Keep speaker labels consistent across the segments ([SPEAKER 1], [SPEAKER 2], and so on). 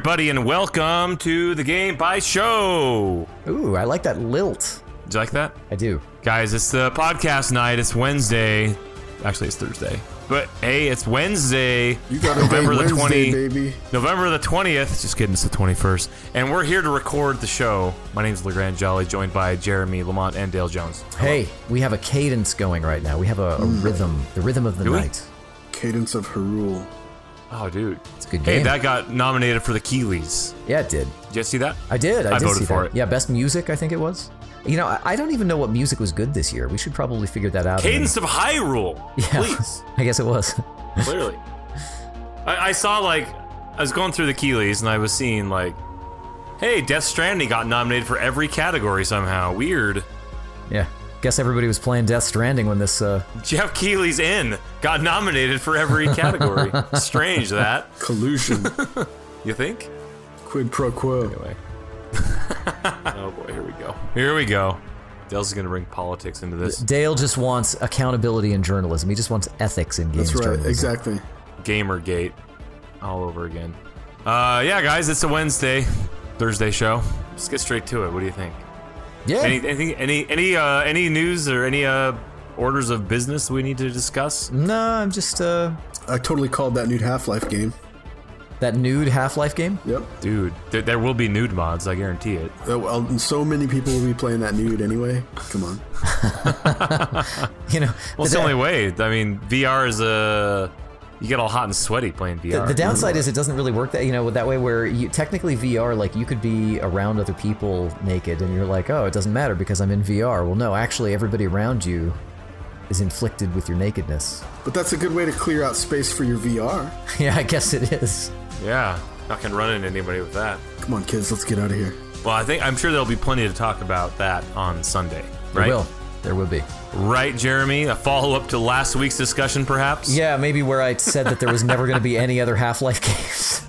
[SPEAKER 1] Hello, everybody, and welcome to the Game Bytes Show.
[SPEAKER 2] Ooh, I like that lilt.
[SPEAKER 1] Did you like that?
[SPEAKER 2] I do.
[SPEAKER 1] Guys, it's the podcast night. It's Wednesday. Actually, it's Thursday. But hey, it's Wednesday.
[SPEAKER 3] You got a
[SPEAKER 1] November the
[SPEAKER 3] Wednesday,
[SPEAKER 1] 20
[SPEAKER 3] baby.
[SPEAKER 1] November the 20th. Just kidding, it's the 21st. And we're here to record the show. My name name's LeGrande Jolly, joined by Jeremy Lamont and Dale Jones.
[SPEAKER 2] Hey, we have a cadence going right now. We have a, a hmm. rhythm, the rhythm of the
[SPEAKER 1] Do we?
[SPEAKER 2] night.
[SPEAKER 3] Cadence of Hyrule.
[SPEAKER 1] Oh, dude.
[SPEAKER 2] It's a good
[SPEAKER 1] Hey, that got nominated for the Keighleys.
[SPEAKER 2] yeah, it did.
[SPEAKER 1] Did you see that?
[SPEAKER 2] I did. I,
[SPEAKER 1] I
[SPEAKER 2] did
[SPEAKER 1] voted
[SPEAKER 2] see
[SPEAKER 1] for
[SPEAKER 2] that.
[SPEAKER 1] it.
[SPEAKER 2] Yeah, best music. I think it was. You know, I, I don't even know what music was good this year. We should probably figure that out.
[SPEAKER 1] Cadence of Hyrule.
[SPEAKER 2] Yeah,
[SPEAKER 1] Please.
[SPEAKER 2] I guess it was.
[SPEAKER 1] Clearly. I, I saw like I was going through the Keighleys and I was seeing like, hey, Death Stranding got nominated for every category somehow. Weird.
[SPEAKER 2] yeah. Guess everybody was playing Death Stranding when this. Uh,
[SPEAKER 1] Geoff Keighley's in got nominated for every category. Strange that.
[SPEAKER 3] Collusion.
[SPEAKER 1] You think?
[SPEAKER 3] Quid pro quo.
[SPEAKER 1] Anyway. oh boy, here we go. Here we go. Dale's gonna bring politics into this.
[SPEAKER 2] Dale just wants accountability in journalism. He just wants ethics in games
[SPEAKER 3] That's right.
[SPEAKER 2] journalism.
[SPEAKER 3] Exactly.
[SPEAKER 1] Gamergate, all over again. Uh, yeah, guys, it's a Wednesday, Thursday show. Let's get straight to it. What do you think?
[SPEAKER 2] Yeah.
[SPEAKER 1] Any anything any any uh any news or any uh orders of business we need to discuss?
[SPEAKER 2] no, I'm just uh,
[SPEAKER 3] I totally called that nude Half Life game.
[SPEAKER 2] that nude Half Life game.
[SPEAKER 3] Yep.
[SPEAKER 1] Dude, there, there will be nude mods, I guarantee it.
[SPEAKER 3] Uh, well, so many people will be playing that nude anyway. Come on.
[SPEAKER 2] You know,
[SPEAKER 1] Well, it's the only way. I mean, VR is a you get all hot and sweaty playing VR.
[SPEAKER 2] The, the downside is it doesn't really work that you know that way where you technically VR like you could be around other people naked and you're like oh it doesn't matter because I'm in VR. Well no, actually everybody around you is inflicted with your nakedness.
[SPEAKER 3] But that's a good way to clear out space for your VR.
[SPEAKER 2] yeah, I guess it is.
[SPEAKER 1] yeah, not gonna run into anybody with that.
[SPEAKER 3] Come on, kids, let's get out of here.
[SPEAKER 1] Well, I think I'm sure there'll be plenty to talk about that on Sunday,
[SPEAKER 2] There
[SPEAKER 1] right?
[SPEAKER 2] will. There will be.
[SPEAKER 1] Right, Jeremy? A follow up to last week's discussion, perhaps?
[SPEAKER 2] Yeah, maybe where I said that there was never going to be any other Half-Life games.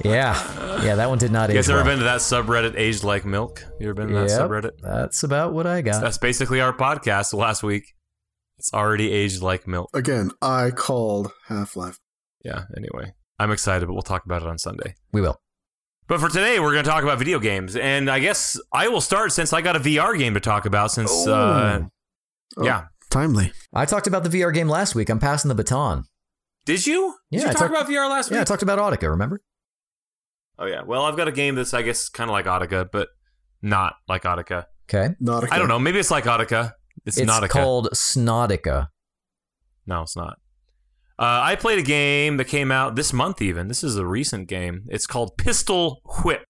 [SPEAKER 2] yeah, yeah, that one did not
[SPEAKER 1] You
[SPEAKER 2] age
[SPEAKER 1] guys ever
[SPEAKER 2] well.
[SPEAKER 1] been to that subreddit, Aged Like Milk? You ever been to that
[SPEAKER 2] Yep,
[SPEAKER 1] subreddit?
[SPEAKER 2] That's about what I got.
[SPEAKER 1] That's basically our podcast last week. It's already aged like milk.
[SPEAKER 3] Again, I called Half Life.
[SPEAKER 1] Yeah, anyway. I'm excited, but we'll talk about it on Sunday.
[SPEAKER 2] we will.
[SPEAKER 1] But for today, we're going to talk about video games. And I guess I will start since I got a VR game to talk about since, uh,
[SPEAKER 3] Oh.
[SPEAKER 1] yeah.
[SPEAKER 3] Timely.
[SPEAKER 2] I talked about the VR game last week. I'm passing the baton.
[SPEAKER 1] Did you? Did
[SPEAKER 2] Yeah,
[SPEAKER 1] you
[SPEAKER 2] I
[SPEAKER 1] talk
[SPEAKER 2] talked-
[SPEAKER 1] about VR last week.
[SPEAKER 2] Yeah, I talked about Audica. Remember?
[SPEAKER 1] oh, yeah. Well, I've got a game that's, I guess, kind of like Audica, but not like Audica.
[SPEAKER 2] Okay.
[SPEAKER 3] Nautica.
[SPEAKER 1] I don't know. Maybe it's like Audica. It's,
[SPEAKER 2] It's
[SPEAKER 1] Nautica.
[SPEAKER 2] called Snodica.
[SPEAKER 1] No, it's not. Uh, I played a game that came out this month, even. This is a recent game. It's called Pistol Whip.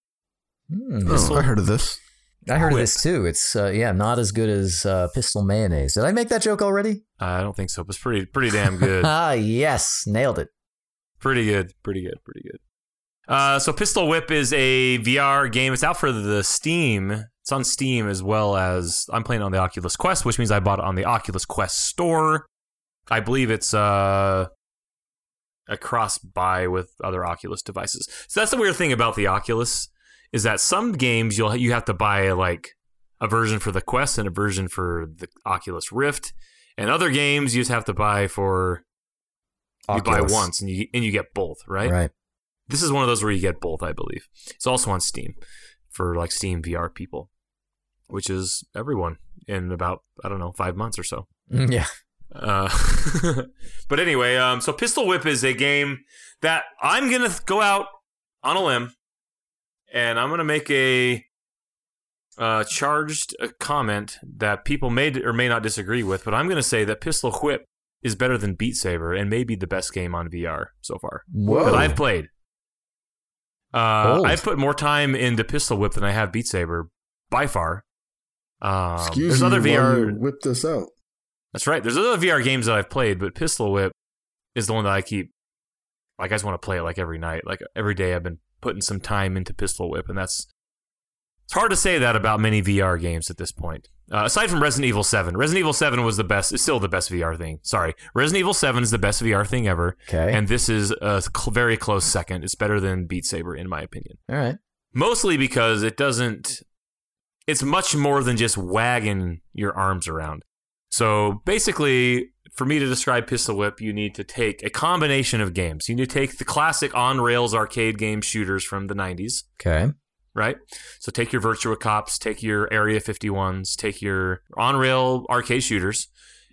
[SPEAKER 2] Hmm.
[SPEAKER 3] Oh, I heard of this.
[SPEAKER 2] I heard of this too. It's uh, yeah, not as good as uh, Pistol Mayonnaise. Did I make that joke already?
[SPEAKER 1] I don't think so, but it's pretty, pretty damn good.
[SPEAKER 2] ah, yes, nailed it.
[SPEAKER 1] pretty good, pretty good, pretty good. Uh, so Pistol Whip is a VR game. It's out for the Steam. It's on Steam as well as I'm playing on the Oculus Quest, which means I bought it on the Oculus Quest store. I believe it's uh, a cross buy with other Oculus devices. So that's the weird thing about the Oculus is that some games you'll you have to buy like a version for the Quest and a version for the Oculus Rift, and other games you just have to buy for you buy once and you and you get both, right?
[SPEAKER 2] Right.
[SPEAKER 1] This is one of those where you get both, I believe. It's also on Steam for like Steam VR people, which is everyone in about I don't know five months or so.
[SPEAKER 2] Yeah.
[SPEAKER 1] Uh, but anyway, um, so Pistol Whip is a game that I'm gonna go out on a limb, and I'm gonna make a uh, charged uh comment that people may or may not disagree with, but I'm gonna say that Pistol Whip is better than Beat Saber and maybe the best game on VR so far
[SPEAKER 2] Whoa.
[SPEAKER 1] that I've played. Uh, I've put more time into Pistol Whip than I have Beat Saber by far. Um,
[SPEAKER 3] Excuse
[SPEAKER 1] there's
[SPEAKER 3] me
[SPEAKER 1] other VR.
[SPEAKER 3] whip this out.
[SPEAKER 1] That's right. There's other VR games that I've played, but Pistol Whip is the one that I keep. Like, I just want to play it like every night. Like every day, I've been putting some time into Pistol Whip, and that's. It's hard to say that about many VR games at this point. Uh, aside from Resident Evil 7, Resident Evil 7 was the best. It's still the best VR thing. Sorry, Resident Evil 7 is the best VR thing ever,
[SPEAKER 2] Okay.
[SPEAKER 1] and this is a cl- very close second. It's better than Beat Saber in my opinion
[SPEAKER 2] All right.
[SPEAKER 1] mostly because it doesn't it's much more than just wagging your arms around so basically for me to describe Pistol Whip, you need to take a combination of games. You need to take the classic on rails arcade game shooters from the 90s,
[SPEAKER 2] Okay.
[SPEAKER 1] right? So take your Virtua Cops, take your Area 51s, take your on rail arcade shooters,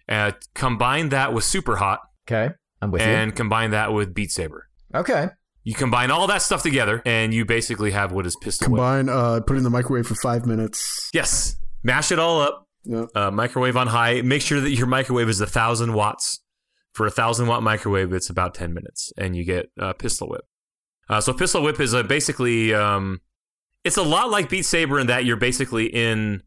[SPEAKER 1] and combine that with Super Hot,
[SPEAKER 2] Okay. I'm with
[SPEAKER 1] and combine that with Beat Saber.
[SPEAKER 2] Okay.
[SPEAKER 1] You combine all that stuff together, and you basically have what is Pistol Whip.
[SPEAKER 3] Combine, uh, put it in the microwave for five minutes.
[SPEAKER 1] Yes, mash it all up.
[SPEAKER 3] Yep.
[SPEAKER 1] Uh, microwave on high. Make sure that your microwave is a thousand watts. For a thousand watt microwave, it's about ten minutes, and you get uh, Pistol Whip. Uh, so Pistol Whip is a basically um, it's a lot like Beat Saber in that you're basically in,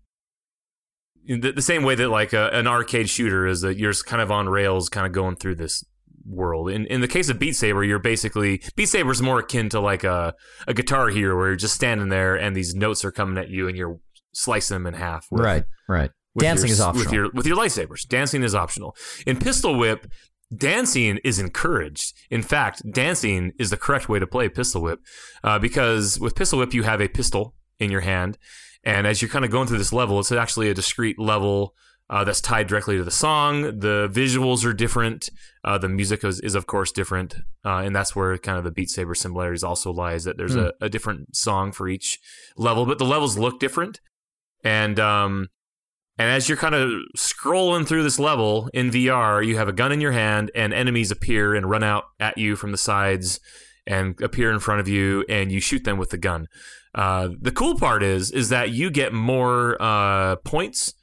[SPEAKER 1] in the, the same way that like a, an arcade shooter is that you're kind of on rails, kind of going through this world. In in the case of Beat Saber, you're basically Beat Saber is more akin to like a a Guitar Hero where you're just standing there and these notes are coming at you and you're slicing them in half. with-
[SPEAKER 2] Right. Right. Dancing
[SPEAKER 1] your,
[SPEAKER 2] is optional.
[SPEAKER 1] with your with your lightsabers. Dancing is optional. In Pistol Whip, dancing is encouraged. In fact, dancing is the correct way to play Pistol Whip uh, because with Pistol Whip you have a pistol in your hand, and as you're kind of going through this level, it's actually a discrete level. Uh, that's tied directly to the song. The visuals are different. Uh, the music is, is, of course, different. Uh, and that's where kind of the Beat Saber similarities also lies that there's
[SPEAKER 2] Hmm.
[SPEAKER 1] a, a different song for each level, but the levels look different. And um, and as you're kind of scrolling through this level in VR, you have a gun in your hand, and enemies appear and run out at you from the sides and appear in front of you, and you shoot them with the gun. Uh, the cool part is is that you get more uh, points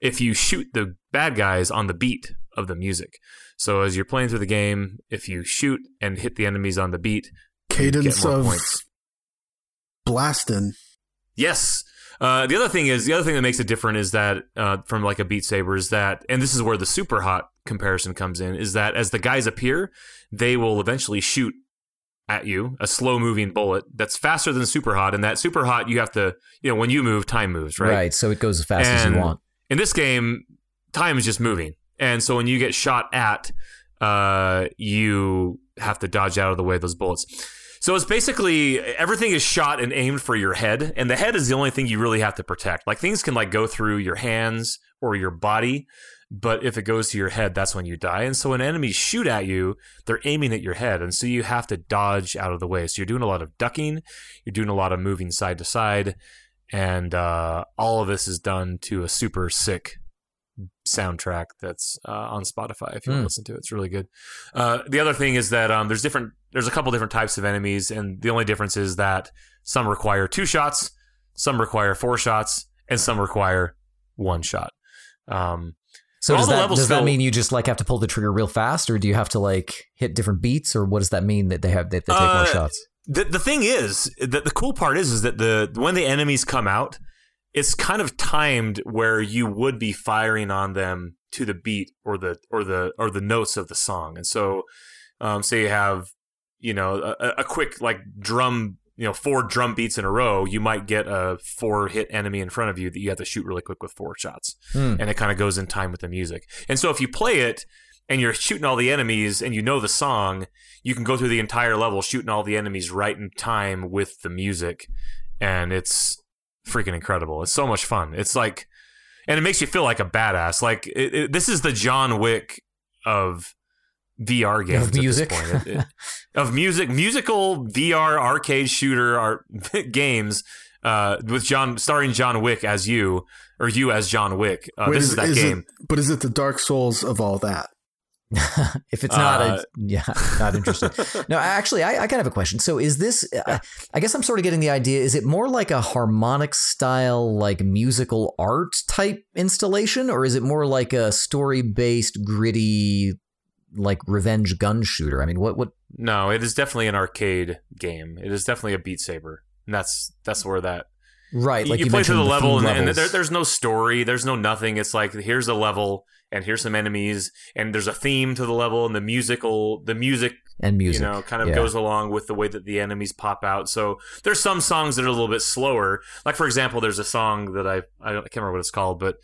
[SPEAKER 1] if you shoot the bad guys on the beat of the music. So as you're playing through the game, if you shoot and hit the enemies on the beat, you
[SPEAKER 3] Cadence
[SPEAKER 1] get more
[SPEAKER 3] of
[SPEAKER 1] points.
[SPEAKER 3] blasting.
[SPEAKER 1] Yes. Uh, the other thing is the other thing that makes it different is that uh, from like a Beat Saber is that, and this is where the super hot comparison comes in, is that as the guys appear, they will eventually shoot at you a slow moving bullet that's faster than super hot, and that super hot you have to, you know, when you move, time moves,
[SPEAKER 2] Right.
[SPEAKER 1] right?
[SPEAKER 2] So it goes as fast as you want.
[SPEAKER 1] In this game, time is just moving, and so when you get shot at, uh, you have to dodge out of the way of those bullets. So it's basically everything is shot and aimed for your head, and the head is the only thing you really have to protect. Like things can like go through your hands or your body, but if it goes to your head, that's when you die. And so when enemies shoot at you, they're aiming at your head, and so you have to dodge out of the way. So you're doing a lot of ducking, you're doing a lot of moving side to side, and uh, all of this is done to a super sick soundtrack that's uh, on Spotify if you want to listen to it. It's really good. Uh, the other thing is that um, there's different. There's a couple different types of enemies, and the only difference is that some require two shots, some require four shots, and some require one shot. Um,
[SPEAKER 2] So does that does that mean you just like have to pull the trigger real fast, or do you have to like hit different beats, or what does that mean that they have that they take
[SPEAKER 1] Uh,
[SPEAKER 2] more shots?
[SPEAKER 1] the the thing is that the cool part is is that the when the enemies come out, it's kind of timed where you would be firing on them to the beat or the or the or the notes of the song, and so um, say you have you know a, a quick like drum you know four drum beats in a row, you might get a four hit enemy in front of you that you have to shoot really quick with four shots
[SPEAKER 2] Hmm.
[SPEAKER 1] and it kind of goes in time with the music. And so if you play it and you're shooting all the enemies and you know the song, you can go through the entire level shooting all the enemies right in time with the music, and it's freaking incredible. It's so much fun. It's like, and it makes you feel like a badass. Like it, it, this is the John Wick of VR games at this
[SPEAKER 2] music?
[SPEAKER 1] point. It- it- of music, musical VR arcade shooter art games. Uh, with John starring John Wick as you, or you as John Wick. Uh,
[SPEAKER 3] Wait,
[SPEAKER 1] this is, that game.
[SPEAKER 3] It, but is it the Dark Souls of all that?
[SPEAKER 2] if it's not,
[SPEAKER 1] Uh,
[SPEAKER 2] I, yeah, not interested. no, actually, I, I kind of have a question. So, is this? Uh, I guess I'm sort of getting the idea. Is it more like a harmonic style, like musical art type installation, or is it more like a story based, gritty, like revenge gun shooter? I mean, what what?
[SPEAKER 1] No, it is definitely an arcade game. It is definitely a Beat Saber, and that's that's where that
[SPEAKER 2] Right, like
[SPEAKER 1] you,
[SPEAKER 2] you,
[SPEAKER 1] play through the level, and, and there, there's no story, there's no nothing. It's like here's a level, and here's some enemies, and there's a theme to the level, and the musical, the music,
[SPEAKER 2] and music.
[SPEAKER 1] you know, kind of
[SPEAKER 2] yeah.
[SPEAKER 1] goes along with the way that the enemies pop out. So there's some songs that are a little bit slower. Like for example, there's a song that I I, I can't remember what it's called, but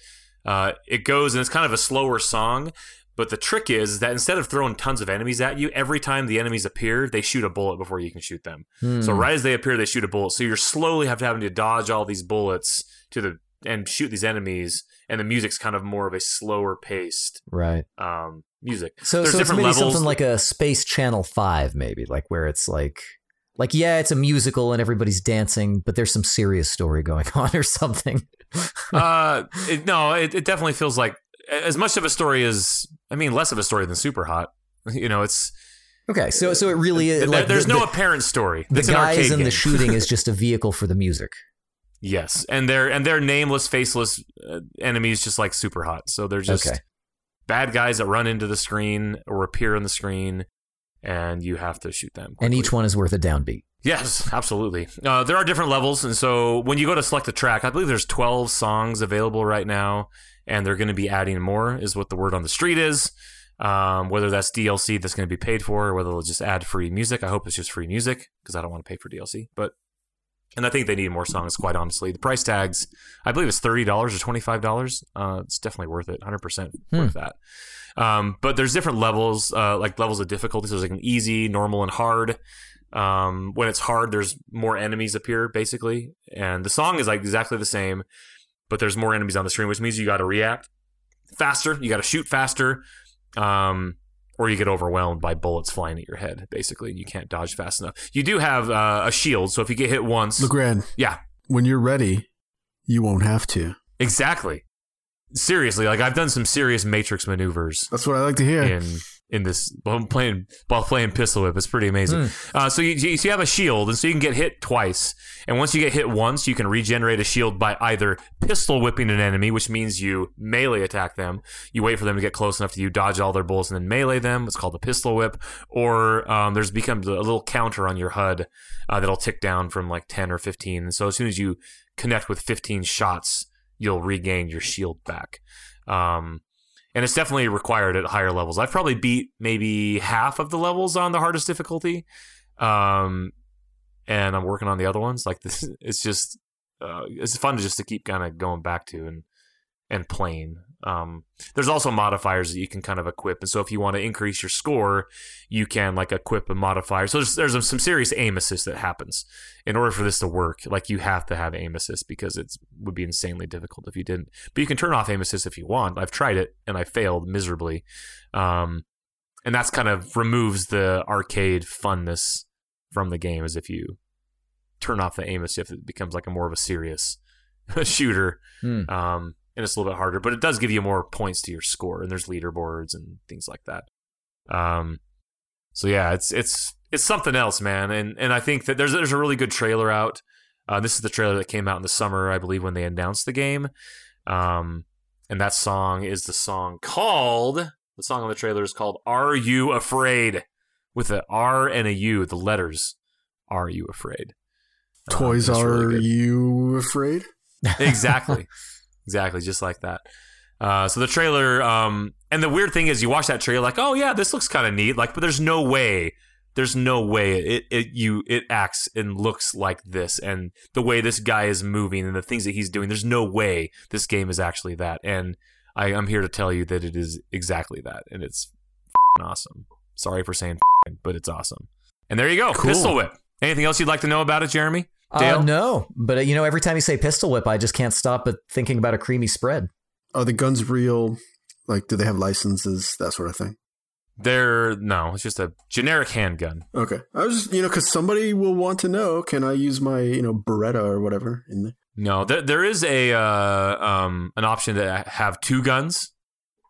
[SPEAKER 1] uh, it goes and it's kind of a slower song. But the trick is that instead of throwing tons of enemies at you, every time the enemies appear, they shoot a bullet before you can shoot them.
[SPEAKER 2] Hmm.
[SPEAKER 1] So right as they appear, they shoot a bullet. So you're slowly have to having to dodge all these bullets to the and shoot these enemies, and the music's kind of more of a slower paced
[SPEAKER 2] Right.
[SPEAKER 1] um, music.
[SPEAKER 2] So,
[SPEAKER 1] There's
[SPEAKER 2] so it's
[SPEAKER 1] different
[SPEAKER 2] maybe
[SPEAKER 1] levels.
[SPEAKER 2] something like a Space Channel Five, maybe like where it's like, like yeah, it's a musical and everybody's dancing, but there's some serious story going on or something.
[SPEAKER 1] uh, it, no, it, it definitely feels like as much of a story as I mean, less of a story than Super Hot. You know, it's
[SPEAKER 2] Okay, so so it really is like
[SPEAKER 1] there's
[SPEAKER 2] the,
[SPEAKER 1] no
[SPEAKER 2] the,
[SPEAKER 1] apparent story.
[SPEAKER 2] the
[SPEAKER 1] it's
[SPEAKER 2] guys and
[SPEAKER 1] game.
[SPEAKER 2] the shooting is just a vehicle for the music.
[SPEAKER 1] Yes, and they're and they're nameless, faceless uh, enemies, just like Super Hot. So they're just
[SPEAKER 2] Okay.
[SPEAKER 1] bad guys that run into the screen or appear on the screen, and you have to shoot them.
[SPEAKER 2] And each one is worth a downbeat.
[SPEAKER 1] Yes, absolutely. Uh, there are different levels, and so when you go to select a track, I believe there's 12 songs available right now, and they're going to be adding more. Is what the word on the street is. Um, whether that's DLC that's going to be paid for, or whether they'll just add free music. I hope it's just free music because I don't want to pay for DLC. But and I think they need more songs. Quite honestly, the price tags, I believe it's thirty dollars or twenty five dollars. Uh, it's definitely worth it. Hundred percent
[SPEAKER 2] Hmm.
[SPEAKER 1] worth that. Um, but there's different levels, uh, like levels of difficulty. So there's like an easy, normal, and hard. Um, when it's hard, there's more enemies appear basically, and the song is like exactly the same, but there's more enemies on the screen, which means you got to react faster. You got to shoot faster, um, or you get overwhelmed by bullets flying at your head. Basically, and you can't dodge fast enough. You do have uh, a shield, so if you get hit once,
[SPEAKER 3] LeGrande,
[SPEAKER 1] yeah,
[SPEAKER 3] when you're ready, you won't have to.
[SPEAKER 1] exactly. Seriously, like I've done some serious Matrix maneuvers
[SPEAKER 3] That's what I like to hear.
[SPEAKER 1] in in this while playing while playing pistol whip. It's pretty amazing. Uh, so you, you so you have a shield, and so you can get hit twice. And once you get hit once, you can regenerate a shield by either pistol whipping an enemy, which means you melee attack them. You wait for them to get close enough to you dodge all their bullets and then melee them. It's called the pistol whip. Or um, there's becomes a little counter on your HUD uh, that'll tick down from like ten or fifteen. And so as soon as you connect with fifteen shots, you'll regain your shield back. Um, and it's definitely required at higher levels. I've probably beat maybe half of the levels on the hardest difficulty, um, and I'm working on the other ones. Like this, it's just uh, it's fun just to keep kind of going back to and and playing. Um, there's also modifiers that you can kind of equip, and so if you want to increase your score, you can like equip a modifier. So there's there's some serious aim assist that happens in order for this to work. Like you have to have aim assist because it would be insanely difficult if you didn't. But you can turn off aim assist if you want. I've tried it and I failed miserably, um, and that's kind of removes the arcade funness from the game. As if you turn off the aim assist, it becomes like a more of a serious shooter.
[SPEAKER 2] Hmm.
[SPEAKER 1] Um, and it's a little bit harder, but it does give you more points to your score, and there's leaderboards and things like that. Um, so yeah, it's it's it's something else, man. And and I think that there's there's a really good trailer out. Uh, this is the trailer that came out in the summer, I believe, when they announced the game. Um, and that song is the song called the song on the trailer is called "Are You Afraid?" with a R and a U, the letters. Are you afraid? Um,
[SPEAKER 3] Toys
[SPEAKER 1] it's
[SPEAKER 3] are
[SPEAKER 1] good.
[SPEAKER 3] you afraid?
[SPEAKER 1] exactly exactly just like that. Uh, so the trailer um, and the weird thing is you watch that trailer like oh yeah this looks kind of neat like but there's no way there's no way it, it you it acts and looks like this and the way this guy is moving and the things that he's doing there's no way this game is actually that. And I, i'm here to tell you that it is exactly that and it's awesome. Sorry for saying f***ing, but it's awesome. And there you go
[SPEAKER 3] Cool.
[SPEAKER 1] pistol whip. Anything else you'd like to know about it jeremy
[SPEAKER 2] Uh,
[SPEAKER 1] Dale?
[SPEAKER 2] no, but uh, you know, every time you say pistol whip, I just can't stop but thinking about a creamy spread.
[SPEAKER 3] Are the guns real? Like, do they have licenses? That sort of thing.
[SPEAKER 1] They're no, it's just a generic handgun.
[SPEAKER 3] Okay. I was just, you know, because somebody will want to know can I use my, you know, Beretta or whatever in there?
[SPEAKER 1] No, there, there is a uh, um, an option to have two guns,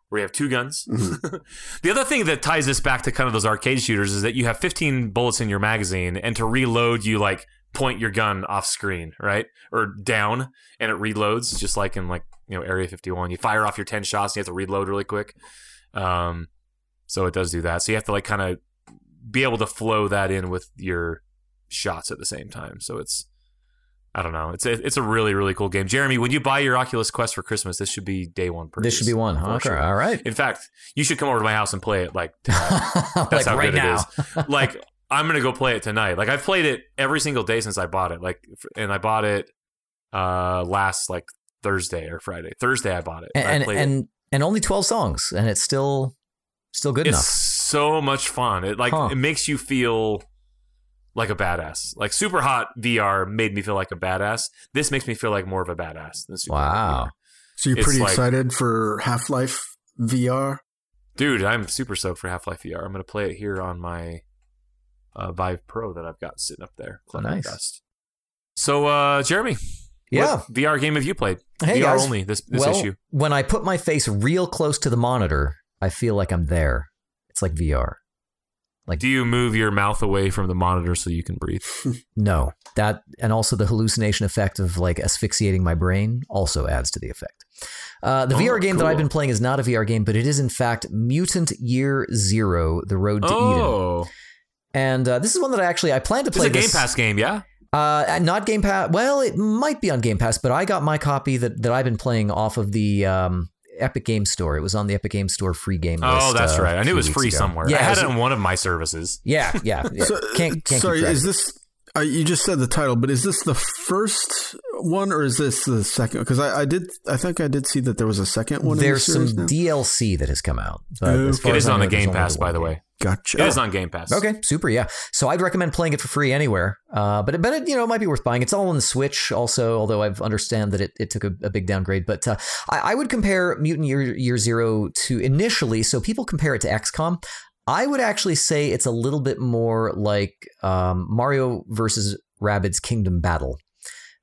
[SPEAKER 1] where you have two guns.
[SPEAKER 3] Mhm.
[SPEAKER 1] the other thing that ties this back to kind of those arcade shooters is that you have 15 bullets in your magazine, and to reload, you like point your gun off screen, right, or down, and it reloads just like in like you know Area 51. You fire off your 10 shots, and you have to reload really quick. Um, so it does do that. So you have to like kind of be able to flow that in with your shots at the same time. So it's I don't know. It's a, it's a really really cool game. Jeremy, when you buy your Oculus Quest for Christmas, this should be day one purchase.
[SPEAKER 2] This should be one.
[SPEAKER 1] for
[SPEAKER 2] Okay,
[SPEAKER 1] sure.
[SPEAKER 2] all right.
[SPEAKER 1] In fact, you should come over to my house and play it like tonight.
[SPEAKER 2] like
[SPEAKER 1] That's how
[SPEAKER 2] right
[SPEAKER 1] good
[SPEAKER 2] now.
[SPEAKER 1] it is. like I'm gonna go play it tonight. Like I've played it every single day since I bought it. Like, and I bought it uh last like Thursday or Friday. Thursday I bought it.
[SPEAKER 2] and
[SPEAKER 1] I
[SPEAKER 2] and,
[SPEAKER 1] it.
[SPEAKER 2] and and only twelve songs, and it's still still good enough.
[SPEAKER 1] it's
[SPEAKER 2] enough.
[SPEAKER 1] so much fun. It like
[SPEAKER 2] Huh.
[SPEAKER 1] it makes you feel like a badass. Like super hot VR made me feel like a badass. This makes me feel like more of a badass than super hot
[SPEAKER 2] Wow.
[SPEAKER 1] VR.
[SPEAKER 3] So you're
[SPEAKER 1] It's
[SPEAKER 3] pretty
[SPEAKER 1] like-
[SPEAKER 3] excited for Half Life VR?
[SPEAKER 1] Dude, I'm super stoked for Half Life VR. I'm gonna play it here on my uh, Vive Pro that I've got sitting up there.
[SPEAKER 2] Oh,
[SPEAKER 1] Clever
[SPEAKER 2] nice.
[SPEAKER 1] Dust. So, uh, Jeremy,
[SPEAKER 2] Yeah.
[SPEAKER 1] what VR game have you played?
[SPEAKER 2] Hey,
[SPEAKER 1] VR
[SPEAKER 2] guys.
[SPEAKER 1] only this this
[SPEAKER 2] well,
[SPEAKER 1] issue.
[SPEAKER 2] when I put my face real close to the monitor, I feel like I'm there. It's like VR.
[SPEAKER 1] Like Do you move your mouth away from the monitor so you can breathe?
[SPEAKER 2] No, that and also the hallucination effect of like asphyxiating my brain also adds to the effect. Uh, the
[SPEAKER 1] Oh,
[SPEAKER 2] VR game that I've been playing is not a VR game, but it is in fact Mutant Year Zero: The Road to Eden.
[SPEAKER 1] Oh,
[SPEAKER 2] And uh, this is one that I actually I plan to play.
[SPEAKER 1] it's
[SPEAKER 2] play.
[SPEAKER 1] a Game
[SPEAKER 2] this-
[SPEAKER 1] Pass game, yeah.
[SPEAKER 2] Uh, not Game Pass. Well, it might be on Game Pass, but I got my copy that, that I've been playing off of the um, Epic Game Store. It was on the Epic Game Store free game list.
[SPEAKER 1] Oh, that's
[SPEAKER 2] uh,
[SPEAKER 1] right. I
[SPEAKER 2] a
[SPEAKER 1] knew it was free
[SPEAKER 2] ago.
[SPEAKER 1] somewhere.
[SPEAKER 2] Yeah,
[SPEAKER 1] I had
[SPEAKER 2] it
[SPEAKER 1] it
[SPEAKER 2] was-
[SPEAKER 1] on one of my services.
[SPEAKER 2] Yeah, yeah. yeah.
[SPEAKER 3] So,
[SPEAKER 2] can't can't
[SPEAKER 3] sorry, is this? Uh, you just said the title, but is this the first one or is this the second? Because I, I did, I think I did see that there was a second one.
[SPEAKER 2] There's
[SPEAKER 3] in
[SPEAKER 2] some
[SPEAKER 3] the series now?
[SPEAKER 2] DLC that has come out. But
[SPEAKER 3] Okay.
[SPEAKER 2] as far
[SPEAKER 1] It
[SPEAKER 2] as
[SPEAKER 1] is
[SPEAKER 2] I
[SPEAKER 1] on
[SPEAKER 2] know,
[SPEAKER 1] the Game Pass, by the way.
[SPEAKER 3] Gotcha.
[SPEAKER 1] It is on Game Pass.
[SPEAKER 2] Okay, super, yeah. So I'd recommend playing it for free anywhere. Uh, but but it, you know it might be worth buying. It's all on the Switch also, although I understand that it, it took a, a big downgrade. But uh, I, I would compare Mutant Year, Year Zero to initially. So people compare it to XCOM. I would actually say it's a little bit more like um, Mario versus Rabbids Kingdom Battle.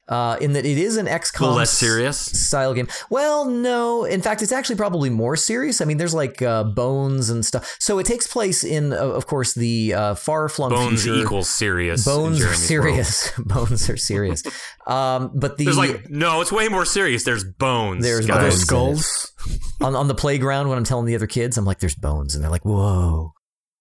[SPEAKER 2] Uh, in that it is an XCOM
[SPEAKER 1] less serious.
[SPEAKER 2] style game. Well, no. In fact, it's actually probably more serious. I mean, there's like uh, bones and stuff. So it takes place in, uh, of course, the uh, far flung
[SPEAKER 1] Bones
[SPEAKER 2] future.
[SPEAKER 1] equals serious.
[SPEAKER 2] Bones are serious. bones are serious. Um, but the
[SPEAKER 1] There's like no, it's way more serious. There's bones.
[SPEAKER 2] There's
[SPEAKER 3] Are
[SPEAKER 1] guys.
[SPEAKER 2] bones.
[SPEAKER 3] skulls?
[SPEAKER 2] on, on the playground when I'm telling the other kids, I'm like, "There's bones," and they're like, "Whoa."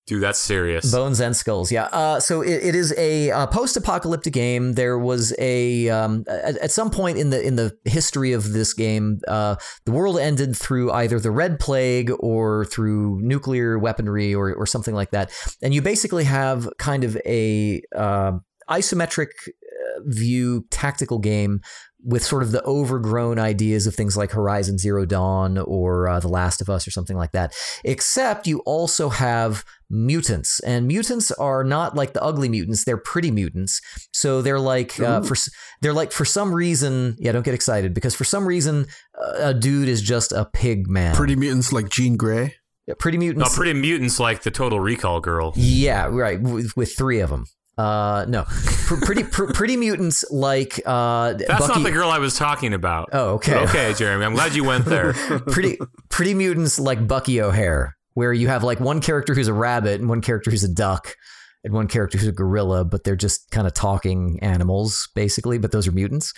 [SPEAKER 1] Dude, that's serious.
[SPEAKER 2] Bones and skulls, yeah. Uh, so it, it is a uh, post-apocalyptic game. There was a um, at, at some point in the in the history of this game, uh, the world ended through either the Red Plague or through nuclear weaponry or or something like that. And you basically have kind of a uh, isometric uh, view tactical game with sort of the overgrown ideas of things like Horizon Zero Dawn or uh, The Last of Us or something like that. Except you also have mutants, and mutants are not like the ugly mutants; they're pretty mutants. So they're like uh, for they're like for some reason, yeah, don't get excited because for some reason uh, a dude is just a pig man.
[SPEAKER 3] Pretty mutants like Jean Grey.
[SPEAKER 2] pretty
[SPEAKER 1] no,
[SPEAKER 2] mutants.
[SPEAKER 1] pretty mutants like the Total Recall girl.
[SPEAKER 2] Yeah, right. With, with three of them. Uh, no, pretty pr- pretty mutants like uh.
[SPEAKER 1] That's
[SPEAKER 2] Bucky-
[SPEAKER 1] not the girl I was talking about.
[SPEAKER 2] Oh, okay.
[SPEAKER 1] Okay, Jeremy. I'm glad you went there.
[SPEAKER 2] pretty pretty mutants like Bucky O'Hare, where you have like one character who's a rabbit and one character who's a duck and one character who's a gorilla, but they're just kind of talking animals basically, but those are mutants.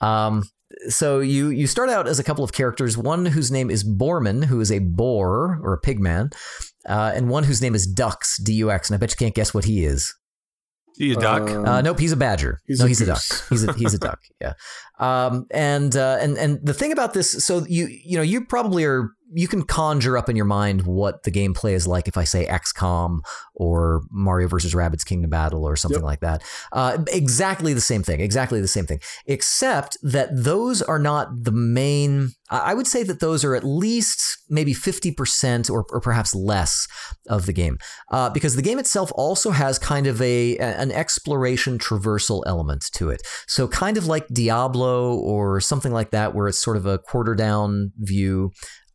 [SPEAKER 2] Um, so you you start out as a couple of characters, one whose name is Bormin, who is a boar or a pigman, uh, and one whose name is Dux, D U X, and I bet you can't guess what he is.
[SPEAKER 1] You duck.
[SPEAKER 3] Um,
[SPEAKER 2] Uh, nope, he's a badger.
[SPEAKER 3] he's
[SPEAKER 2] no,
[SPEAKER 3] a
[SPEAKER 2] he's a duck. He's a he's a duck. Yeah. Um, and uh, and and the thing about this, so you you know you probably are you can conjure up in your mind what the gameplay is like if I say XCOM or Mario versus Rabbids Kingdom Battle or something
[SPEAKER 3] Yep.
[SPEAKER 2] like that. Uh, exactly the same thing. Exactly the same thing. Except that those are not the main. I would say that those are at least maybe fifty percent or, or perhaps less of the game uh, because the game itself also has kind of a an exploration traversal element to it. So kind of like Diablo or something like that, where it's sort of a quarter down view.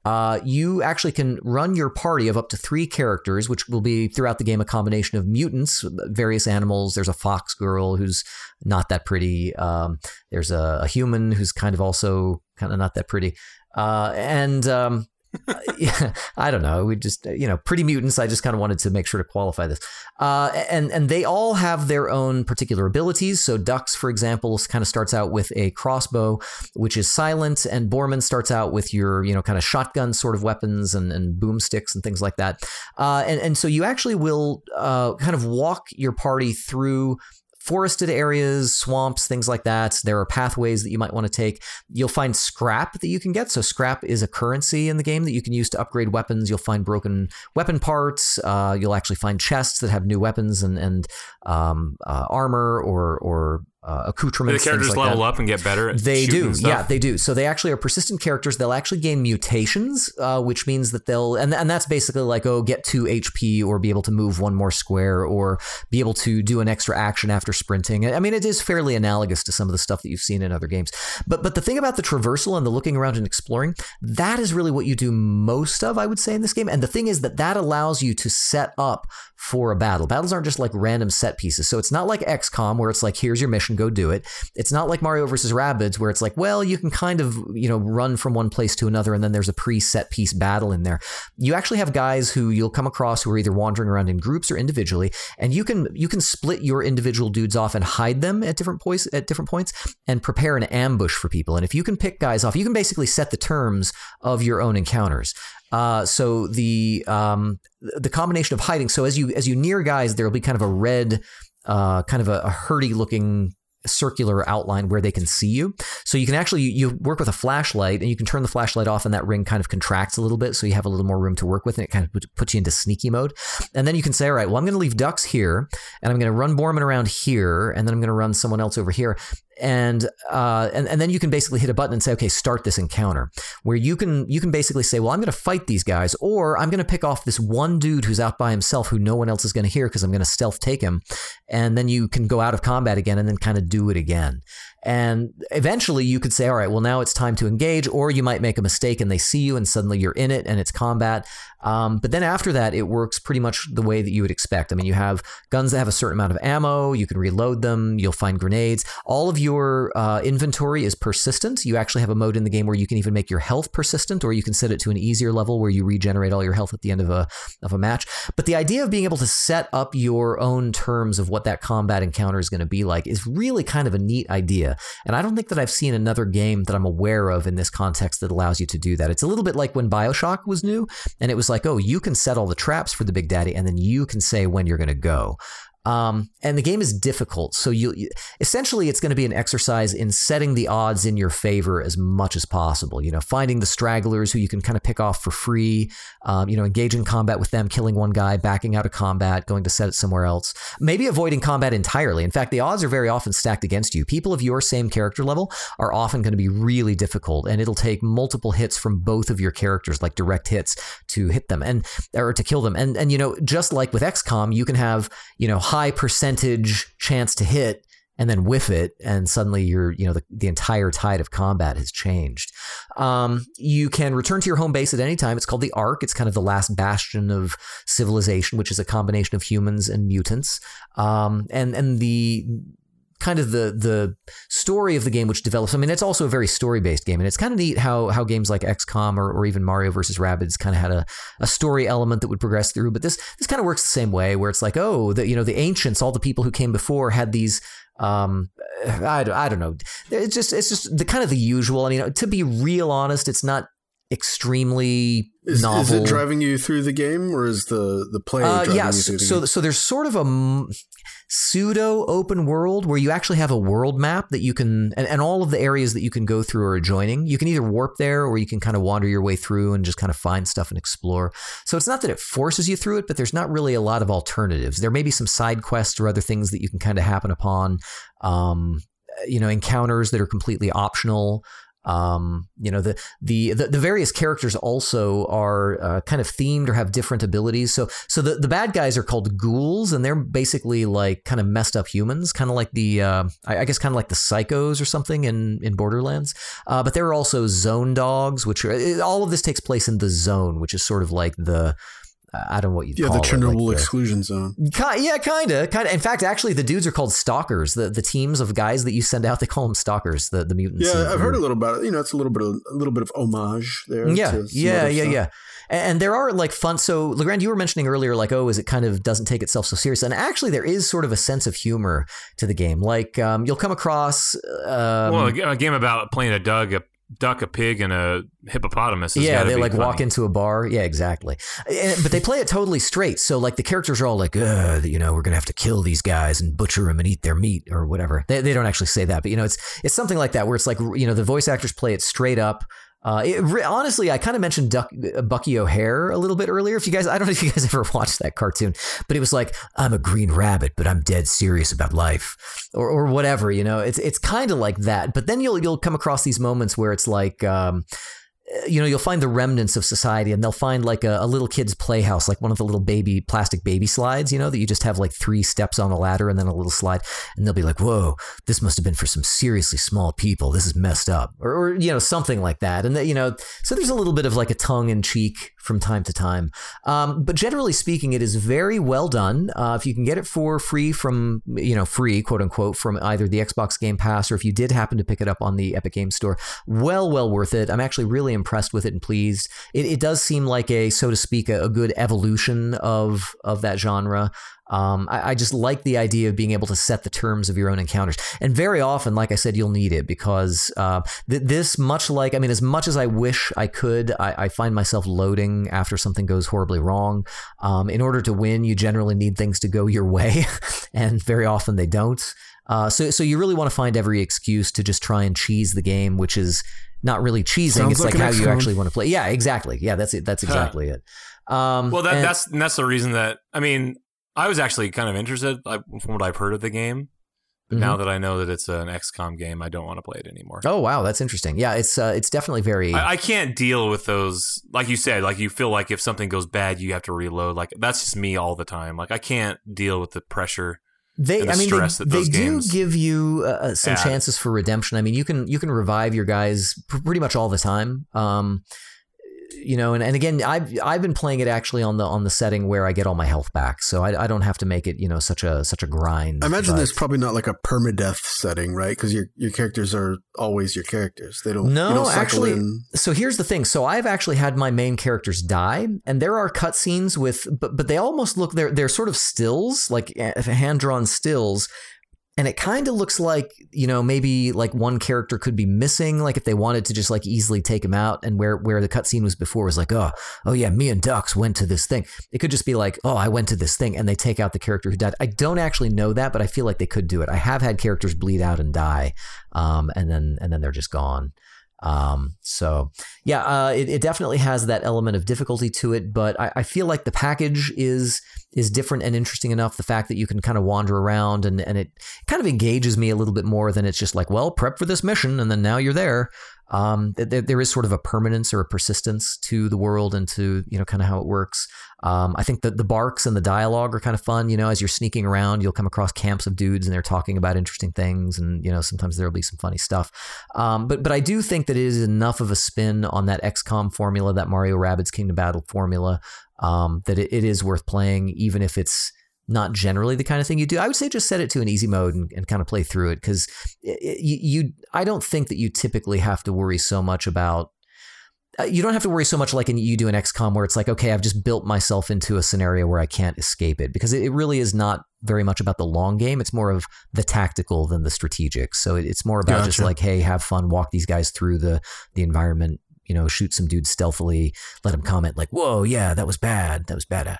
[SPEAKER 2] Uh, you actually can run your party of up to three characters, which will be throughout the game a combination of mutants, various animals. There's a fox girl who's not that pretty. Um, there's a, a human who's kind of also kind of not that pretty. Uh, and um, yeah, I don't know. We just, you know, pretty mutants. I just kind of wanted to make sure to qualify this. Uh, and and they all have their own particular abilities. So Dux, for example, kind of starts out with a crossbow, which is silent, and Bormin starts out with your, you know, kind of shotgun sort of weapons and, and boomsticks and things like that. Uh, and and so you actually will uh, kind of walk your party through forested areas, swamps, things like that. There are pathways that you might want to take. You'll find scrap that you can get. So scrap is a currency in the game that you can use to upgrade weapons. You'll find broken weapon parts. Uh, you'll actually find chests that have new weapons and and um, uh, armor or or uh,
[SPEAKER 1] The
[SPEAKER 2] accoutrements. things
[SPEAKER 1] characters
[SPEAKER 2] like
[SPEAKER 1] level
[SPEAKER 2] that.
[SPEAKER 1] up and get better. At
[SPEAKER 2] They do, yeah, they do. So they actually are persistent characters. They'll actually gain mutations, uh, which means that they'll, and, and that's basically like, oh, get two HP or be able to move one more square or be able to do an extra action after sprinting. I mean, it is fairly analogous to some of the stuff that you've seen in other games. But but the thing about the traversal and the looking around and exploring, that is really what you do most of, I would say, in this game. And the thing is that that allows you to set up for a battle. Battles aren't just like random set pieces. So it's not like XCOM where it's like, here's your mission, go do it. It's not like Mario versus Rabbids where it's like, well, you can kind of, you know, run from one place to another and then there's a pre-set piece battle in there. You actually have guys who you'll come across who are either wandering around in groups or individually, and you can you can split your individual dudes off and hide them at different points at different points and prepare an ambush for people. And if you can pick guys off, you can basically set the terms of your own encounters. Uh, so the um, the combination of hiding. So as you as you near guys, there will be kind of a red, uh, kind of a, a herdy looking circular outline where they can see you. So you can actually you work with a flashlight and you can turn the flashlight off and that ring kind of contracts a little bit so you have a little more room to work with and it kind of puts you into sneaky mode. And then you can say, all right, well I'm going to leave Dux here and I'm going to run Bormin around here and then I'm going to run someone else over here. And, uh, and and then you can basically hit a button and say, okay, start this encounter, where you can you can basically say, well, I'm going to fight these guys, or I'm going to pick off this one dude who's out by himself who no one else is going to hear because I'm going to stealth take him, and then you can go out of combat again and then kind of do it again. And eventually you could say, all right, well, now it's time to engage, or you might make a mistake and they see you and suddenly you're in it and it's combat. Um, but then after that, it works pretty much the way that you would expect. I mean, you have guns that have a certain amount of ammo, you can reload them, you'll find grenades. All of your uh, inventory is persistent. You actually have a mode in the game where you can even make your health persistent, or you can set it to an easier level where you regenerate all your health at the end of a, of a match. But the idea of being able to set up your own terms of what that combat encounter is going to be like is really kind of a neat idea. And I don't think that I've seen another game that I'm aware of in this context that allows you to do that. It's a little bit like when Bioshock was new, and it was like, oh, you can set all the traps for the Big Daddy, and then you can say when you're going to go. Um, and the game is difficult, so you, you essentially it's going to be an exercise in setting the odds in your favor as much as possible. You know, finding the stragglers who you can kind of pick off for free. Um, you know, engage in combat with them, killing one guy, backing out of combat, going to set it somewhere else. Maybe avoiding combat entirely. In fact, the odds are very often stacked against you. People of your same character level are often going to be really difficult, and it'll take multiple hits from both of your characters, like direct hits, to hit them and or to kill them. And and you know, just like with XCOM, you can have you know high percentage chance to hit and then whiff it and suddenly you're you know the, the entire tide of combat has changed. Um, you can return to your home base at any time. It's called the ark. It's kind of the last bastion of civilization which is a combination of humans and mutants. Um, and and the kind of the the story of the game which develops. I mean it's also a very story based game and it's kind of neat how how games like xcom or, or even mario versus rabbids kind of had a, a story element that would progress through but this this kind of works the same way where it's like oh the you know the ancients all the people who came before had these um I, don't- I don't know. It's just it's just the kind of the usual. I mean to be real honest it's not extremely
[SPEAKER 3] Is,
[SPEAKER 2] novel
[SPEAKER 3] is it driving you through the game, or is the the player
[SPEAKER 2] uh,
[SPEAKER 3] driving
[SPEAKER 2] yeah,
[SPEAKER 3] you
[SPEAKER 2] so, so so there's sort of a pseudo open world where you actually have a world map that you can and, and all of the areas that you can go through are adjoining. You can either warp there or you can kind of wander your way through and just kind of find stuff and explore. So it's not that it forces you through it, but there's not really a lot of alternatives. There may be some side quests or other things that you can kind of happen upon. Um, you know, encounters that are completely optional. Um, you know, the, the the the various characters also are uh, kind of themed or have different abilities. So so the, the bad guys are called ghouls, and they're basically like kind of messed up humans, kind of like the uh, I, I guess kind of like the psychos or something in in Borderlands. Uh, but there are also zone dogs, which are all of this takes place in the zone, which is sort of like the I don't know what you
[SPEAKER 3] yeah,
[SPEAKER 2] call
[SPEAKER 3] the
[SPEAKER 2] it, like
[SPEAKER 3] Chernobyl
[SPEAKER 2] the-
[SPEAKER 3] exclusion zone.
[SPEAKER 2] Ki- yeah, kind of, kind of. In fact, actually, the dudes are called stalkers. The the teams of guys that you send out, they call them stalkers. The the mutants.
[SPEAKER 3] Yeah, I've heard a little about it. You know, it's a little bit of a little bit of homage there.
[SPEAKER 2] Yeah,
[SPEAKER 3] to
[SPEAKER 2] yeah, yeah,
[SPEAKER 3] stuff.
[SPEAKER 2] yeah. And and there are like fun. So, LeGrande, you were mentioning earlier, like, oh, is it kind of doesn't take itself so serious? And actually, there is sort of a sense of humor to the game. Like, um, you'll come across. Um,
[SPEAKER 1] well, a, g- a game about playing a duck, a duck, a pig, and a hippopotamus. has
[SPEAKER 2] yeah, they like
[SPEAKER 1] funny.
[SPEAKER 2] walk into a bar. Yeah, exactly. And, but they play it totally straight. So like the characters are all like, uh, you know, we're gonna have to kill these guys and butcher them and eat their meat or whatever. They, they don't actually say that, but you know, it's it's something like that where it's like you know the voice actors play it straight up. Uh, it, honestly, I kind of mentioned Duck, uh, Bucky O'Hare a little bit earlier. If you guys, I don't know if you guys ever watched that cartoon, but it was like, I'm a green rabbit, but I'm dead serious about life, or, or whatever. You know, it's it's kind of like that. But then you'll you'll come across these moments where it's like. Um, you know, you'll find the remnants of society and they'll find like a, a, little kid's playhouse, like one of the little baby plastic baby slides, you know, that you just have like three steps on a ladder and then a little slide. And they'll be like, whoa, this must have been for some seriously small people. This is messed up. Or, or you know, something like that. And that, you know, so there's a little bit of like a tongue in cheek from time to time. Um, but generally speaking, it is very well done. Uh, if you can get it for free from, you know, free, quote unquote, from either the Xbox Game Pass or if you did happen to pick it up on the Epic Game Store, well, well worth it. I'm actually really impressed with it and pleased. It, it does seem like a, so to speak, a, a good evolution of of that genre. Um, I, I, just like the idea of being able to set the terms of your own encounters. And very often, like I said, you'll need it because uh, th- this, much like, I mean, as much as I wish I could, I, I find myself loading after something goes horribly wrong. Um, in order to win, you generally need things to go your way, and very often they don't. Uh, so, so you really want to find every excuse to just try and cheese the game, which is not really cheesing. Sounds it's like, like how you actually want to play. Yeah, exactly. Yeah, that's it. That's exactly huh. it. Um,
[SPEAKER 1] well, that, and, that's that's the reason that I mean, I was actually kind of interested from what I've heard of the game. But mm-hmm. now that I know that it's an XCOM game, I don't want to play it anymore.
[SPEAKER 2] Oh wow, that's interesting. Yeah, it's uh, it's definitely very.
[SPEAKER 1] I, I, can't deal with those. Like you said, like you feel like if something goes bad, you have to reload. Like that's just me all the time. Like I can't deal with the pressure
[SPEAKER 2] they, I mean, they, they do give you uh, uh some add. chances for redemption. I mean, you can you can revive your guys pretty much all the time. Um, you know, and, and again, I've I've been playing it actually on the on the setting where I get all my health back, so I, I don't have to make it you know such a such a grind.
[SPEAKER 3] I imagine but, there's probably not like a permadeath setting, right? Because your your characters are always your characters. They don't.
[SPEAKER 2] No,
[SPEAKER 3] don't
[SPEAKER 2] actually.
[SPEAKER 3] In.
[SPEAKER 2] So here's the thing. So I've actually had my main characters die, and there are cutscenes with, but but they almost look they're they're sort of stills, like eh, hand drawn stills and it kind of looks like you know maybe like one character could be missing like if they wanted to just like easily take him out and where where the cutscene was before was like oh oh yeah me and Dux went to this thing. It could just be like oh I went to this thing and they take out the character who died. I don't actually know that but I feel like they could do it. I have had characters bleed out and die um, and then and then they're just gone um, so yeah, uh, it, it, definitely has that element of difficulty to it, but I, I, feel like the package is is different and interesting enough. The fact that you can kind of wander around and and it kind of engages me a little bit more than it's just like, well, prep for this mission and then now you're there. Um, there, there is sort of a permanence or a persistence to the world and to you know kind of how it works. Um, I think that the barks and the dialogue are kind of fun. You know, as you're sneaking around, you'll come across camps of dudes and they're talking about interesting things, and you know sometimes there'll be some funny stuff. Um, but but I do think that it is enough of a spin on that XCOM formula, that Mario Rabbids Kingdom Battle formula, um, that it, it is worth playing, even if it's not generally the kind of thing you do. I would say just set it to an easy mode and, and kind of play through it because you, you, I don't think that you typically have to worry so much about uh, you don't have to worry so much like in, you do in XCOM where it's like, okay, I've just built myself into a scenario where I can't escape it because it, it really is not very much about the long game. It's more of the tactical than the strategic. So it, it's more about gotcha. just like, hey, have fun, walk these guys through the the environment. You know, shoot some dudes stealthily, let them comment like, "Whoa, yeah, that was bad, that was bad,"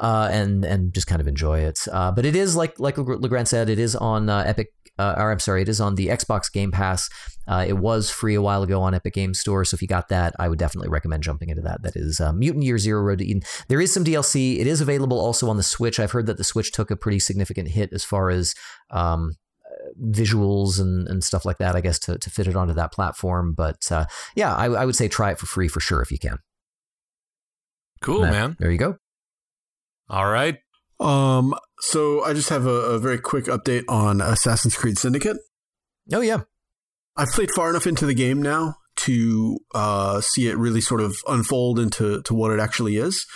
[SPEAKER 2] uh, and and just kind of enjoy it. Uh, but it is like like LeGrande said, it is on uh, Epic uh, or I'm sorry, it is on the Xbox Game Pass. Uh, it was free a while ago on Epic Game Store, so if you got that, I would definitely recommend jumping into that. That is uh, Mutant Year Zero Road to Eden. There is some DLC. It is available also on the Switch. I've heard that the Switch took a pretty significant hit as far as um, visuals and, and stuff like that, I guess, to, to fit it onto that platform. But uh, yeah, I, I, would say try it for free for sure if you can.
[SPEAKER 1] Cool, that, man.
[SPEAKER 2] There you go.
[SPEAKER 1] All right.
[SPEAKER 3] Um, so I just have a, a, very quick update on Assassin's Creed Syndicate.
[SPEAKER 2] Oh yeah,
[SPEAKER 3] I've played far enough into the game now to uh, see it really sort of unfold into to what it actually is.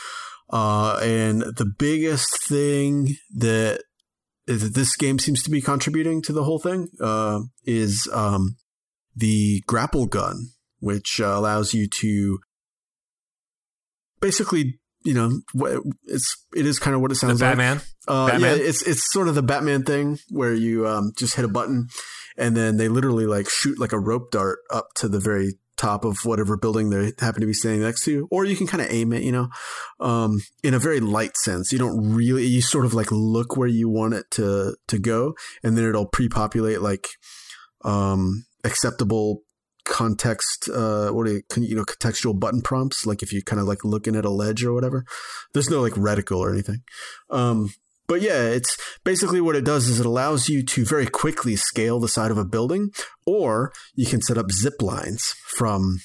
[SPEAKER 3] Uh, and the biggest thing that, that this game seems to be contributing to the whole thing uh, is um, the grapple gun, which uh, allows you to basically you know, it's it is kind of what it sounds
[SPEAKER 1] the Batman. like.
[SPEAKER 3] Uh,
[SPEAKER 1] Batman.
[SPEAKER 3] Yeah, it's it's sort of the Batman thing where you um, just hit a button, and then they literally like shoot like a rope dart up to the very top of whatever building they happen to be standing next to, or you can kind of aim it, you know, um, in a very light sense. You don't really, you sort of like look where you want it to to go, and then it'll pre-populate like um, acceptable context uh what you you know contextual button prompts like if you kind of like looking at a ledge or whatever. There's no like reticle or anything. Um but yeah it's basically what it does is it allows you to very quickly scale the side of a building or you can set up zip lines from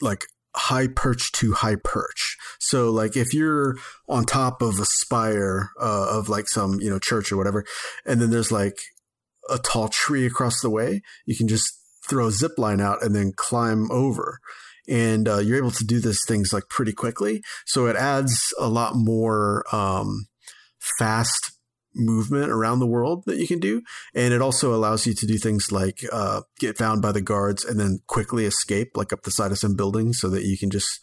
[SPEAKER 3] like high perch to high perch. So like if you're on top of a spire uh, of like some, you know, church or whatever, and then there's like a tall tree across the way, you can just throw a zip line out and then climb over. And uh, you're able to do these things like pretty quickly. So it adds a lot more um, fast movement around the world that you can do. And it also allows you to do things like uh, get found by the guards and then quickly escape, like up the side of some building, so that you can just,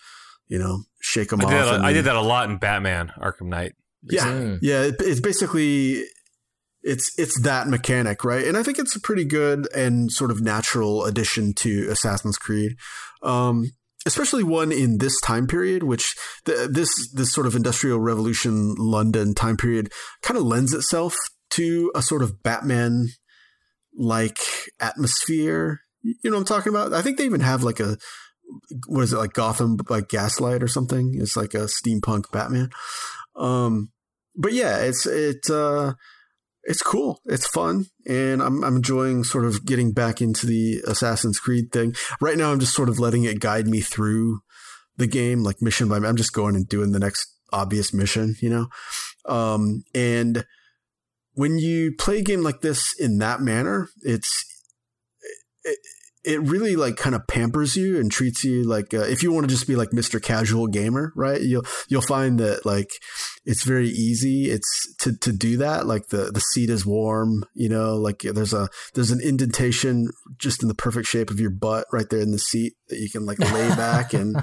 [SPEAKER 3] you know, shake them
[SPEAKER 1] I
[SPEAKER 3] off.
[SPEAKER 1] did, that, I
[SPEAKER 3] then-
[SPEAKER 1] did that a lot in Batman Arkham Knight.
[SPEAKER 3] Yeah, yeah. It, it's basically it's it's that mechanic, right? And I think it's a pretty good and sort of natural addition to Assassin's Creed. Um, especially one in this time period, which this this sort of industrial revolution London time period kind of lends itself to a sort of Batman like atmosphere. You know what I'm talking about? I think they even have like a what is it like Gotham by Gaslight or something? It's like a steampunk Batman. Um, but yeah, it's it uh, it's cool. It's fun, and I'm I'm enjoying sort of getting back into the Assassin's Creed thing. Right now, I'm just sort of letting it guide me through the game, like mission by. I'm just going and doing the next obvious mission, you know. Um, and when you play a game like this in that manner, it's it, it really like kind of pampers you and treats you like uh, if you want to just be like Mr. Casual Gamer, right? You'll you'll find that like it's very easy. It's to to do that. Like the the seat is warm, you know. Like there's a there's an indentation just in the perfect shape of your butt right there in the seat that you can like lay back and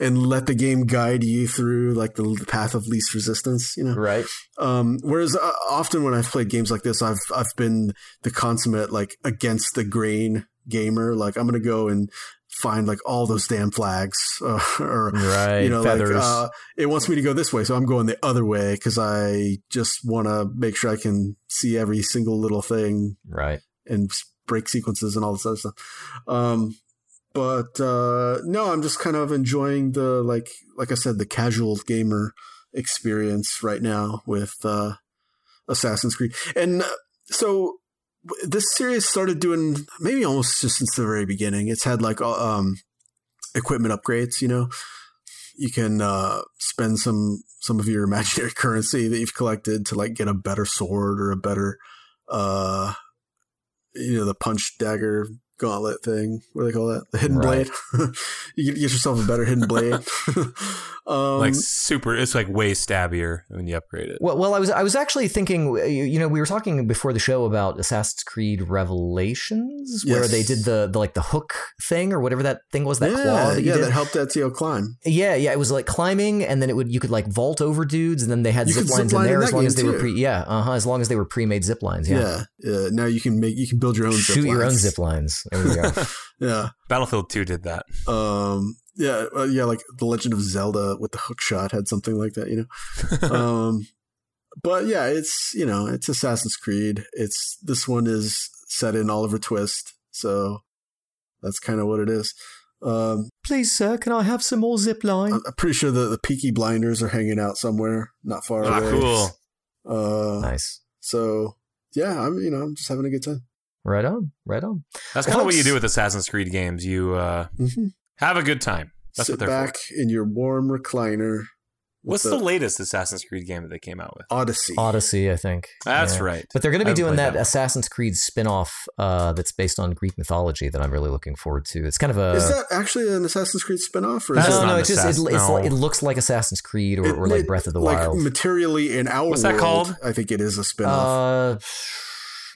[SPEAKER 3] and let the game guide you through like the path of least resistance, you know.
[SPEAKER 2] Right.
[SPEAKER 3] Um, whereas uh, often when I've played games like this, I've I've been the consummate like against the grain gamer. Like I'm gonna go and find like all those damn flags, uh, or
[SPEAKER 2] Right.
[SPEAKER 3] you know,
[SPEAKER 2] Feathers.
[SPEAKER 3] like uh, it wants me to go this way, so I'm going the other way because I just want to make sure I can see every single little thing
[SPEAKER 2] right.
[SPEAKER 3] and break sequences and all this other stuff. Um, but uh, no, I'm just kind of enjoying the like, like I said, the casual gamer experience right now with uh, Assassin's Creed, and uh, so this series started doing maybe almost just since the very beginning. It's had like um, equipment upgrades, you know. You can uh, spend some some of your imaginary currency that you've collected to like get a better sword or a better uh you know the punch dagger gauntlet thing what do they call that the hidden
[SPEAKER 2] Right.
[SPEAKER 3] blade you can get yourself a better hidden blade um
[SPEAKER 1] like super, it's like way stabbier when you upgrade it.
[SPEAKER 2] Well, well, I was I was actually thinking, you you know, we were talking before the show about Assassin's Creed Revelations, where
[SPEAKER 3] Yes.
[SPEAKER 2] they did the, the like the hook thing or whatever that thing was, that
[SPEAKER 3] yeah,
[SPEAKER 2] claw that you
[SPEAKER 3] yeah
[SPEAKER 2] did.
[SPEAKER 3] that helped Ezio climb
[SPEAKER 2] yeah, yeah, it was like climbing, and then it would you could like vault over dudes, and then they had
[SPEAKER 3] You
[SPEAKER 2] zip lines
[SPEAKER 3] zip
[SPEAKER 2] in
[SPEAKER 3] line in
[SPEAKER 2] there
[SPEAKER 3] that
[SPEAKER 2] as long as they
[SPEAKER 3] game,
[SPEAKER 2] were pre yeah, uh huh, as long as they were pre-made zip lines. Yeah,
[SPEAKER 3] yeah, uh, now you can make you can build your own
[SPEAKER 2] shoot
[SPEAKER 3] zip
[SPEAKER 2] your own zip lines. There you go.
[SPEAKER 3] yeah
[SPEAKER 1] Battlefield 2 did that.
[SPEAKER 3] um yeah uh, yeah like the legend of zelda with the hook shot had something like that you know um, but yeah, it's you know it's Assassin's Creed. It's this one is set in Oliver Twist, so that's kind of what it is. Um,
[SPEAKER 2] Please, sir, can I have some more zip line?
[SPEAKER 3] I'm I'm pretty sure the the Peaky Blinders are hanging out somewhere not far
[SPEAKER 1] Ah,
[SPEAKER 3] away.
[SPEAKER 1] cool.
[SPEAKER 3] Uh,
[SPEAKER 2] nice.
[SPEAKER 3] So yeah, I'm you know I'm just having a good time.
[SPEAKER 2] Right on. Right on.
[SPEAKER 1] That's
[SPEAKER 2] Well,
[SPEAKER 1] kind of what you do with Assassin's Creed games. You uh,
[SPEAKER 3] hmm
[SPEAKER 1] have a good time. That's
[SPEAKER 3] Sit
[SPEAKER 1] what they're
[SPEAKER 3] back in your warm recliner.
[SPEAKER 1] What's the, latest Assassin's Creed game that they came out with?
[SPEAKER 3] Odyssey?
[SPEAKER 2] Odyssey, I think.
[SPEAKER 1] That's
[SPEAKER 2] Yeah.
[SPEAKER 1] right.
[SPEAKER 2] But they're going to be doing that,
[SPEAKER 1] that.
[SPEAKER 2] Assassin's Creed spin-off uh, that's based on Greek mythology that I'm really looking forward to. It's kind of a
[SPEAKER 3] is that actually an Assassin's Creed spinoff? Or
[SPEAKER 1] That's
[SPEAKER 3] is
[SPEAKER 2] no,
[SPEAKER 3] it,
[SPEAKER 1] not
[SPEAKER 2] no. It's just it, it's,
[SPEAKER 1] no.
[SPEAKER 2] it looks like Assassin's Creed or,
[SPEAKER 3] it-
[SPEAKER 2] or like Breath of the Wild.
[SPEAKER 3] like
[SPEAKER 2] Wild.
[SPEAKER 3] materially in our
[SPEAKER 1] What's that
[SPEAKER 3] world,
[SPEAKER 1] called?
[SPEAKER 3] I think it is a spinoff.
[SPEAKER 2] Uh,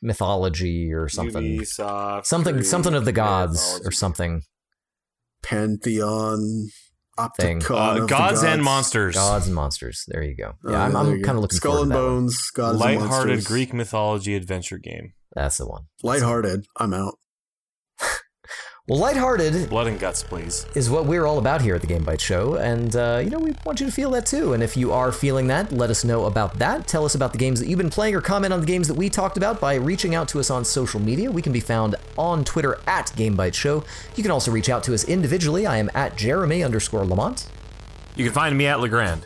[SPEAKER 2] mythology or something.
[SPEAKER 1] Ubisoft
[SPEAKER 2] Something
[SPEAKER 1] Creed
[SPEAKER 2] something of the gods
[SPEAKER 1] mythology.
[SPEAKER 2] or something.
[SPEAKER 3] Pantheon,
[SPEAKER 2] Thing.
[SPEAKER 3] Opticon,
[SPEAKER 1] Uh,
[SPEAKER 3] of the
[SPEAKER 1] gods, and monsters.
[SPEAKER 2] Gods and monsters. There you go.
[SPEAKER 3] Oh,
[SPEAKER 2] Yeah, I'm, I'm kind of looking
[SPEAKER 3] Skull
[SPEAKER 2] forward
[SPEAKER 3] and
[SPEAKER 2] to that one.
[SPEAKER 3] Bones, gods and
[SPEAKER 1] Lighthearted
[SPEAKER 3] monsters.
[SPEAKER 1] Greek mythology adventure game.
[SPEAKER 2] That's the one.
[SPEAKER 3] Lighthearted. I'm out.
[SPEAKER 2] Well, lighthearted
[SPEAKER 1] Blood and guts, please.
[SPEAKER 2] is what we're all about here at the Game Bytes Show, and uh, you know we want you to feel that too. And if you are feeling that, let us know about that. Tell us about the games that you've been playing, or comment on the games that we talked about by reaching out to us on social media. We can be found on Twitter at Game Bytes Show. You can also reach out to us individually. I am at Jeremy underscore Lamont.
[SPEAKER 1] You can find me at LeGrande.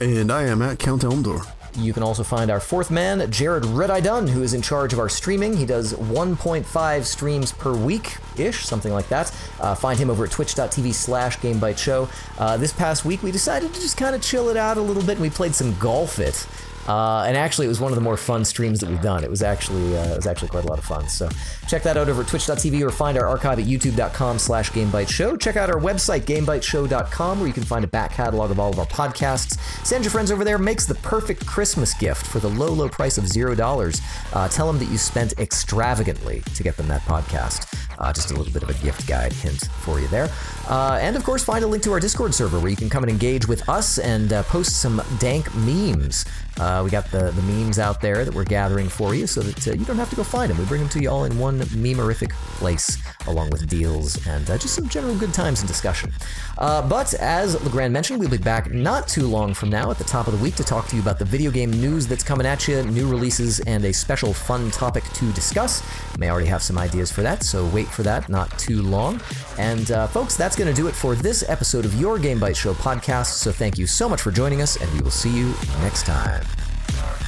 [SPEAKER 3] And I am at Count Elmdor.
[SPEAKER 2] You can also find our fourth man, Jared Red Eye Dunn, who is in charge of our streaming. He does 1.5 streams per week ish, something like that. Uh, find him over at twitch.tv slash GameBytesShow. Uh, this past week, we decided to just kind of chill it out a little bit, and we played some Golf It. Uh, and actually, it was one of the more fun streams that we've done. It was actually uh, it was actually quite a lot of fun. So check that out over at twitch.tv or find our archive at youtube.com slash GameBytesShow. Check out our website, GameBytesShow.com, where you can find a back catalog of all of our podcasts. Send your friends over there. Makes the perfect Christmas gift for the low, low price of zero dollars. Uh, tell them that you spent extravagantly to get them that podcast. Uh, just a little bit of a gift guide hint for you there. Uh, and of course, find a link to our Discord server where you can come and engage with us and uh, post some dank memes. Uh, we got the, the memes out there that we're gathering for you so that uh, you don't have to go find them. We bring them to you all in one memorific place, along with deals and uh, just some general good times and discussion. But as LeGrande mentioned, we'll be back not too long from now at the top of the week to talk to you about the video game news that's coming at you, new releases, and a special fun topic to discuss. You may already have some ideas for that, so wait for that not too long. And uh, folks, that's going to do it for this episode of your Game Bytes Show podcast. So thank you so much for joining us, and we will see you next time.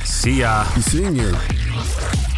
[SPEAKER 1] See ya.
[SPEAKER 3] Be seeing you.